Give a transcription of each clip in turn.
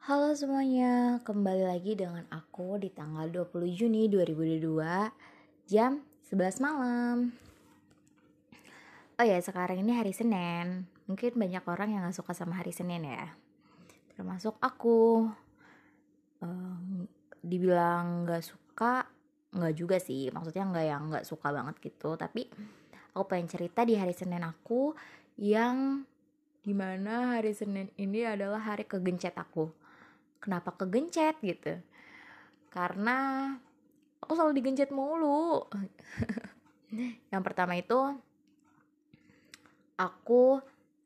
Halo semuanya, kembali lagi dengan aku di tanggal 20 Juni 2022 jam 11 malam. Oh ya, sekarang ini hari Senin. Mungkin banyak orang yang gak suka sama hari Senin ya. Termasuk aku. Dibilang gak suka, gak juga sih. Maksudnya gak yang gak suka banget gitu. Tapi aku pengen cerita di hari Senin aku yang di mana hari Senin ini adalah hari kegencet aku kenapa kegencet gitu? Karena aku selalu digencet mulu. Yang pertama itu aku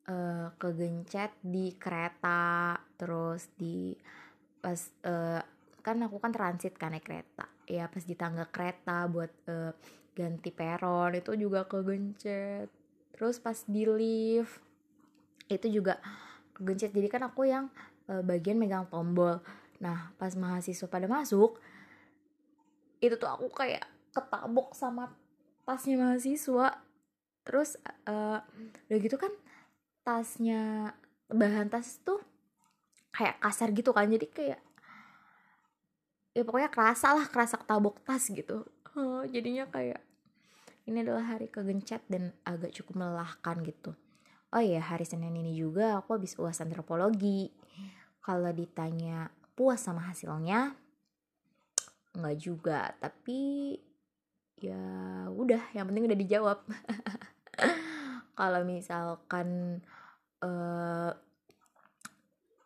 uh, kegencet di kereta terus di pas uh, kan aku kan transit kan naik kereta. Ya pas di tangga kereta buat uh, ganti peron itu juga kegencet. Terus pas di lift itu juga kegencet. Jadi kan aku yang uh, bagian megang tombol. Nah pas mahasiswa pada masuk itu tuh aku kayak ketabok sama tasnya mahasiswa. Terus uh, udah gitu kan tasnya bahan tas tuh kayak kasar gitu kan. Jadi kayak ya pokoknya kerasa lah kerasa ketabok tas gitu. Uh, jadinya kayak ini adalah hari kegencet dan agak cukup melelahkan gitu oh iya hari Senin ini juga aku habis uas antropologi. Kalau ditanya puas sama hasilnya nggak juga. Tapi ya udah yang penting udah dijawab. Kalau misalkan uh,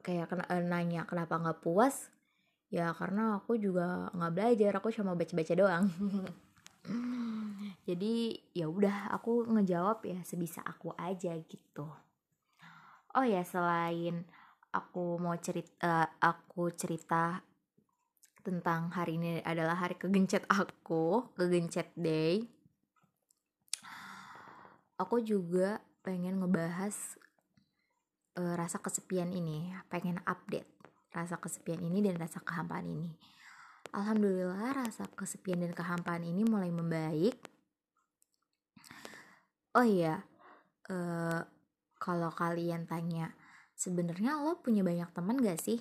kayak kena, uh, nanya kenapa nggak puas ya karena aku juga nggak belajar. Aku cuma baca-baca doang jadi ya udah aku ngejawab ya sebisa aku aja gitu oh ya selain aku mau cerita uh, aku cerita tentang hari ini adalah hari kegencet aku, kegencet day. Aku juga pengen ngebahas uh, rasa kesepian ini, pengen update rasa kesepian ini dan rasa kehampaan ini. Alhamdulillah rasa kesepian dan kehampaan ini mulai membaik. Oh iya, uh, kalau kalian tanya sebenarnya lo punya banyak teman gak sih?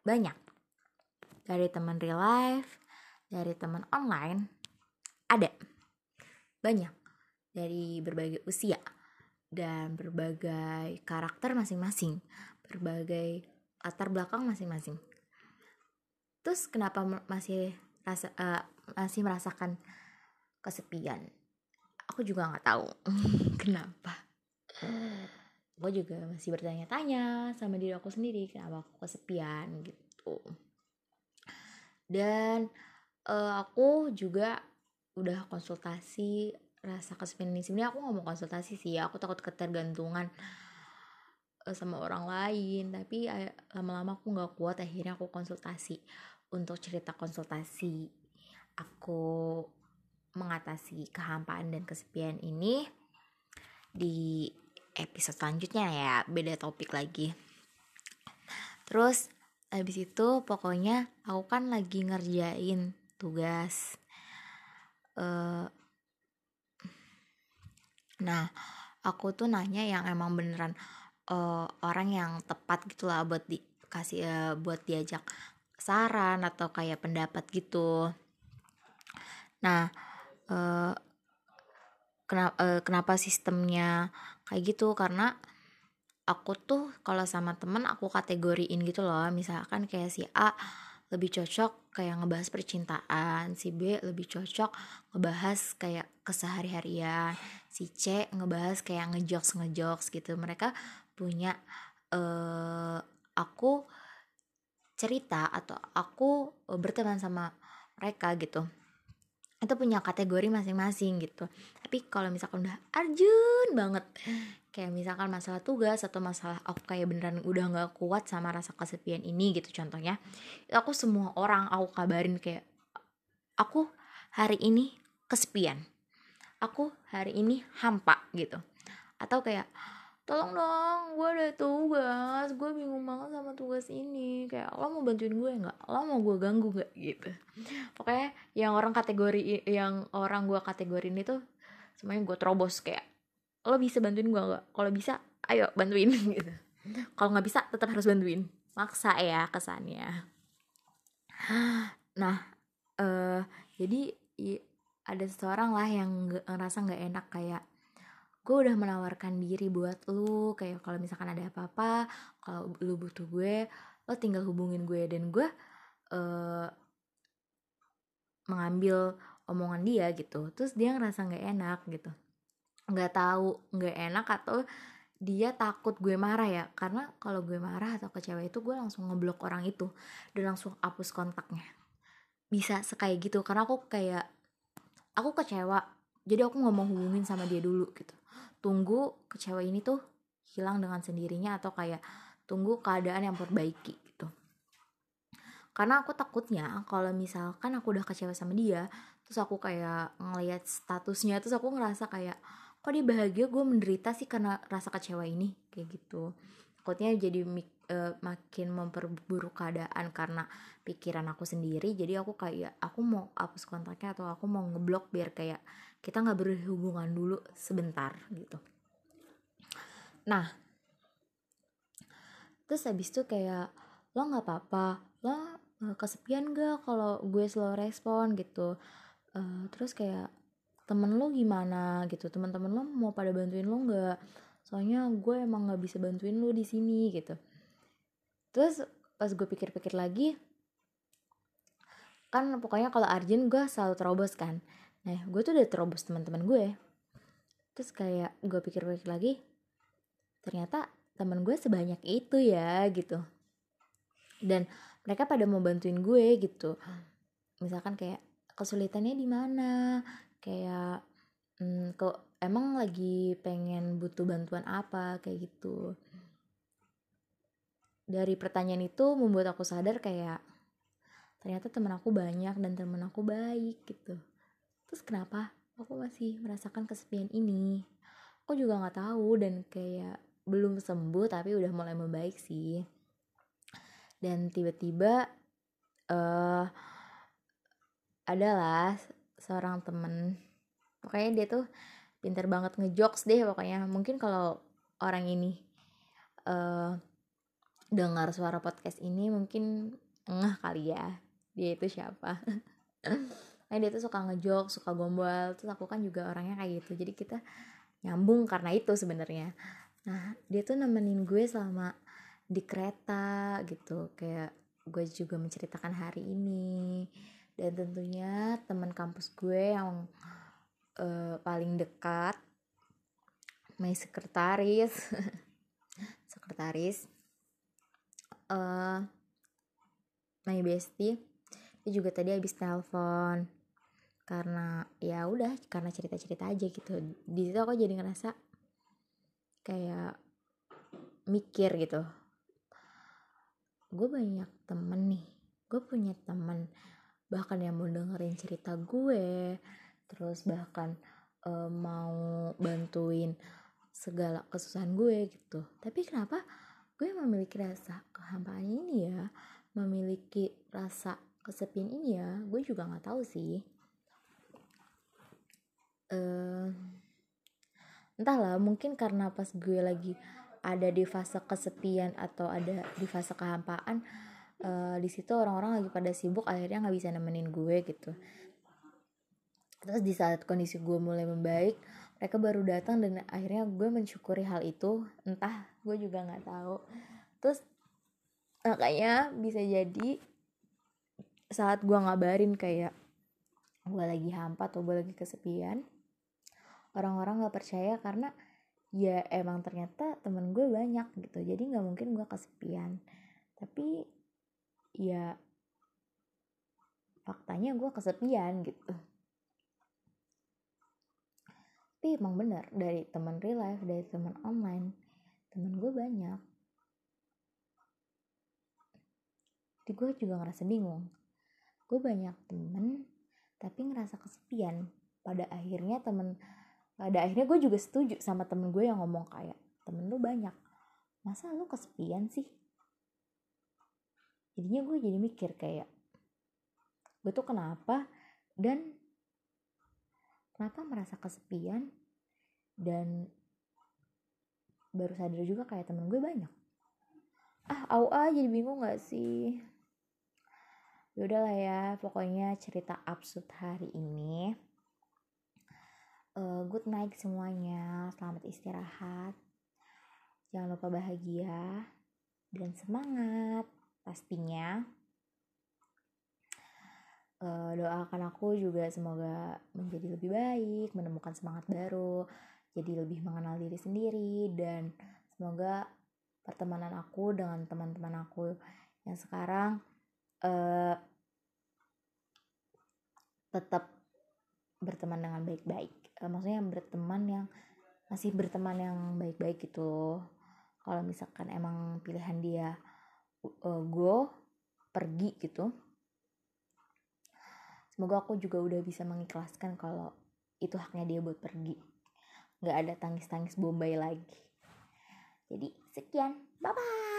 Banyak. Dari teman real life, dari teman online, ada. Banyak. Dari berbagai usia dan berbagai karakter masing-masing, berbagai latar belakang masing-masing. Terus kenapa masih rasa uh, masih merasakan kesepian? Aku juga nggak tahu kenapa. Gue juga masih bertanya-tanya sama diri aku sendiri kenapa aku kesepian gitu. Dan uh, aku juga udah konsultasi rasa kesepian ini. Sebenarnya aku nggak mau konsultasi sih aku takut ketergantungan uh, sama orang lain. Tapi lama-lama aku nggak kuat akhirnya aku konsultasi. Untuk cerita konsultasi aku mengatasi kehampaan dan kesepian ini di episode selanjutnya ya. Beda topik lagi. Terus habis itu pokoknya aku kan lagi ngerjain tugas uh, nah aku tuh nanya yang emang beneran uh, orang yang tepat gitulah buat dikasih uh, buat diajak saran atau kayak pendapat gitu. Nah uh, kenapa uh, kenapa sistemnya kayak gitu? Karena aku tuh kalau sama temen aku kategoriin gitu loh. Misalkan kayak si A lebih cocok kayak ngebahas percintaan si B lebih cocok ngebahas kayak kesehari-harian si C ngebahas kayak ngejokes ngejokes gitu. Mereka punya uh, aku cerita atau aku berteman sama mereka gitu itu punya kategori masing-masing gitu. Tapi kalau misalkan udah arjun banget kayak misalkan masalah tugas atau masalah aku kayak beneran udah nggak kuat sama rasa kesepian ini gitu contohnya aku semua orang aku kabarin kayak aku hari ini kesepian. Aku hari ini hampa gitu. Atau kayak tolong dong gue ada tugas. Gue bingung banget sama tugas ini. Kayak lo mau bantuin gue nggak? Lo mau gue ganggu nggak? Gitu. Pokoknya yang orang kategori yang orang gue kategori ini tuh semuanya gue terobos. Kayak lo bisa bantuin gue nggak? Kalau bisa ayo bantuin. Gitu. Kalau nggak bisa tetap harus bantuin. Maksa ya kesannya. Nah uh, jadi ada seseorang lah yang ngerasa nggak enak kayak gue udah menawarkan diri buat lu kayak kalau misalkan ada apa-apa kalau lu butuh gue lo tinggal hubungin gue. Dan gue uh, mengambil omongan dia gitu terus dia ngerasa nggak enak gitu. Nggak tahu nggak enak atau dia takut gue marah ya. Karena kalau gue marah atau kecewa itu gue langsung ngeblok orang itu dan langsung hapus kontaknya. Bisa sekayak gitu karena aku kayak aku kecewa jadi aku nggak mau hubungin sama dia dulu gitu. Tunggu kecewa ini tuh hilang dengan sendirinya atau kayak tunggu keadaan yang perbaiki gitu. Karena aku takutnya kalau misalkan aku udah kecewa sama dia terus aku kayak ngeliat statusnya terus aku ngerasa kayak kok dia bahagia? Gue menderita sih karena rasa kecewa ini kayak gitu. Takutnya jadi uh, makin memperburuk keadaan karena pikiran aku sendiri. Jadi aku kayak aku mau hapus kontaknya atau aku mau ngeblok biar kayak kita nggak berhubungan dulu sebentar gitu. Nah terus habis itu kayak lo nggak apa-apa lo eh, kesepian gak kalau gue slow respon? Gitu. Uh, terus kayak temen lo gimana? Gitu. Teman-teman lo mau pada bantuin lo nggak? Soalnya gue emang nggak bisa bantuin lo di sini gitu. Terus pas gue pikir-pikir lagi kan pokoknya kalau Arjun gue selalu terobos kan nah gue tuh udah terobos teman-teman gue terus kayak gue pikir-pikir lagi ternyata teman gue sebanyak itu ya gitu. Dan mereka pada mau bantuin gue gitu. Misalkan kayak kesulitannya di mana? Kayak hmm, kok emang lagi pengen butuh bantuan apa? Kayak gitu. Dari pertanyaan itu membuat aku sadar kayak ternyata teman aku banyak dan teman aku baik gitu terus kenapa aku masih merasakan kesepian ini? Aku juga nggak tahu dan kayak belum sembuh tapi udah mulai membaik sih. Dan tiba-tiba uh, adalah seorang temen. Pokoknya dia tuh pinter banget ngejokes deh pokoknya. Mungkin kalau orang ini uh, dengar suara podcast ini mungkin ngeh kali ya. Dia itu siapa nah dia tuh suka ngejok suka gombal. Terus aku kan juga orangnya kayak gitu. Jadi kita nyambung karena itu sebenarnya. Nah dia tuh nemenin gue selama di kereta gitu. Kayak gue juga menceritakan hari ini. Dan tentunya teman kampus gue yang uh, paling dekat my sekretaris sekretaris uh, my bestie dia juga tadi habis telepon karena ya udah karena cerita cerita aja gitu. Di situ aku jadi ngerasa kayak mikir gitu. Gue banyak temen nih. Gue punya temen. Bahkan yang mau dengerin cerita gue terus bahkan uh, mau bantuin segala kesusahan gue gitu. Tapi kenapa? Gue memiliki rasa kehampaan ini ya. Memiliki rasa kesepian ini ya. Gue juga nggak tahu sih uh, entahlah mungkin karena pas gue lagi ada di fase kesepian atau ada di fase kehampaan uh, di situ orang-orang lagi pada sibuk akhirnya nggak bisa nemenin gue gitu. Terus di saat kondisi gue mulai membaik mereka baru datang dan akhirnya gue mensyukuri hal itu. Entah gue juga nggak tahu. Terus makanya bisa jadi saat gue ngabarin kayak gue lagi hampa atau gue lagi kesepian orang-orang gak percaya karena ya emang ternyata temen gue banyak gitu. Jadi nggak mungkin gue kesepian. Tapi ya faktanya gue kesepian gitu. Tapi emang bener dari teman real life dari teman online temen gue banyak. Jadi gue juga ngerasa bingung. Gue banyak temen tapi ngerasa kesepian. Pada akhirnya temen pada akhirnya gue juga setuju sama temen gue yang ngomong kayak temen lu banyak. Masa lu kesepian sih? Jadinya gue jadi mikir kayak gue tuh kenapa dan kenapa merasa kesepian dan baru sadar juga kayak temen gue banyak? Ah au ah jadi bingung gak sih? Yaudah lah ya pokoknya cerita absurd hari ini uh, good night semuanya. Selamat istirahat. Jangan lupa bahagia dan semangat pastinya. Uh, doakan aku juga semoga menjadi lebih baik menemukan semangat baru jadi lebih mengenal diri sendiri dan semoga pertemanan aku dengan teman-teman aku yang sekarang uh, tetap berteman dengan baik-baik uh, maksudnya berteman yang masih berteman yang baik-baik gitu kalau misalkan emang pilihan dia uh, go pergi gitu. Semoga aku juga udah bisa mengikhlaskan kalau itu haknya dia buat pergi. Nggak ada tangis-tangis bombay lagi. Jadi sekian. Bye bye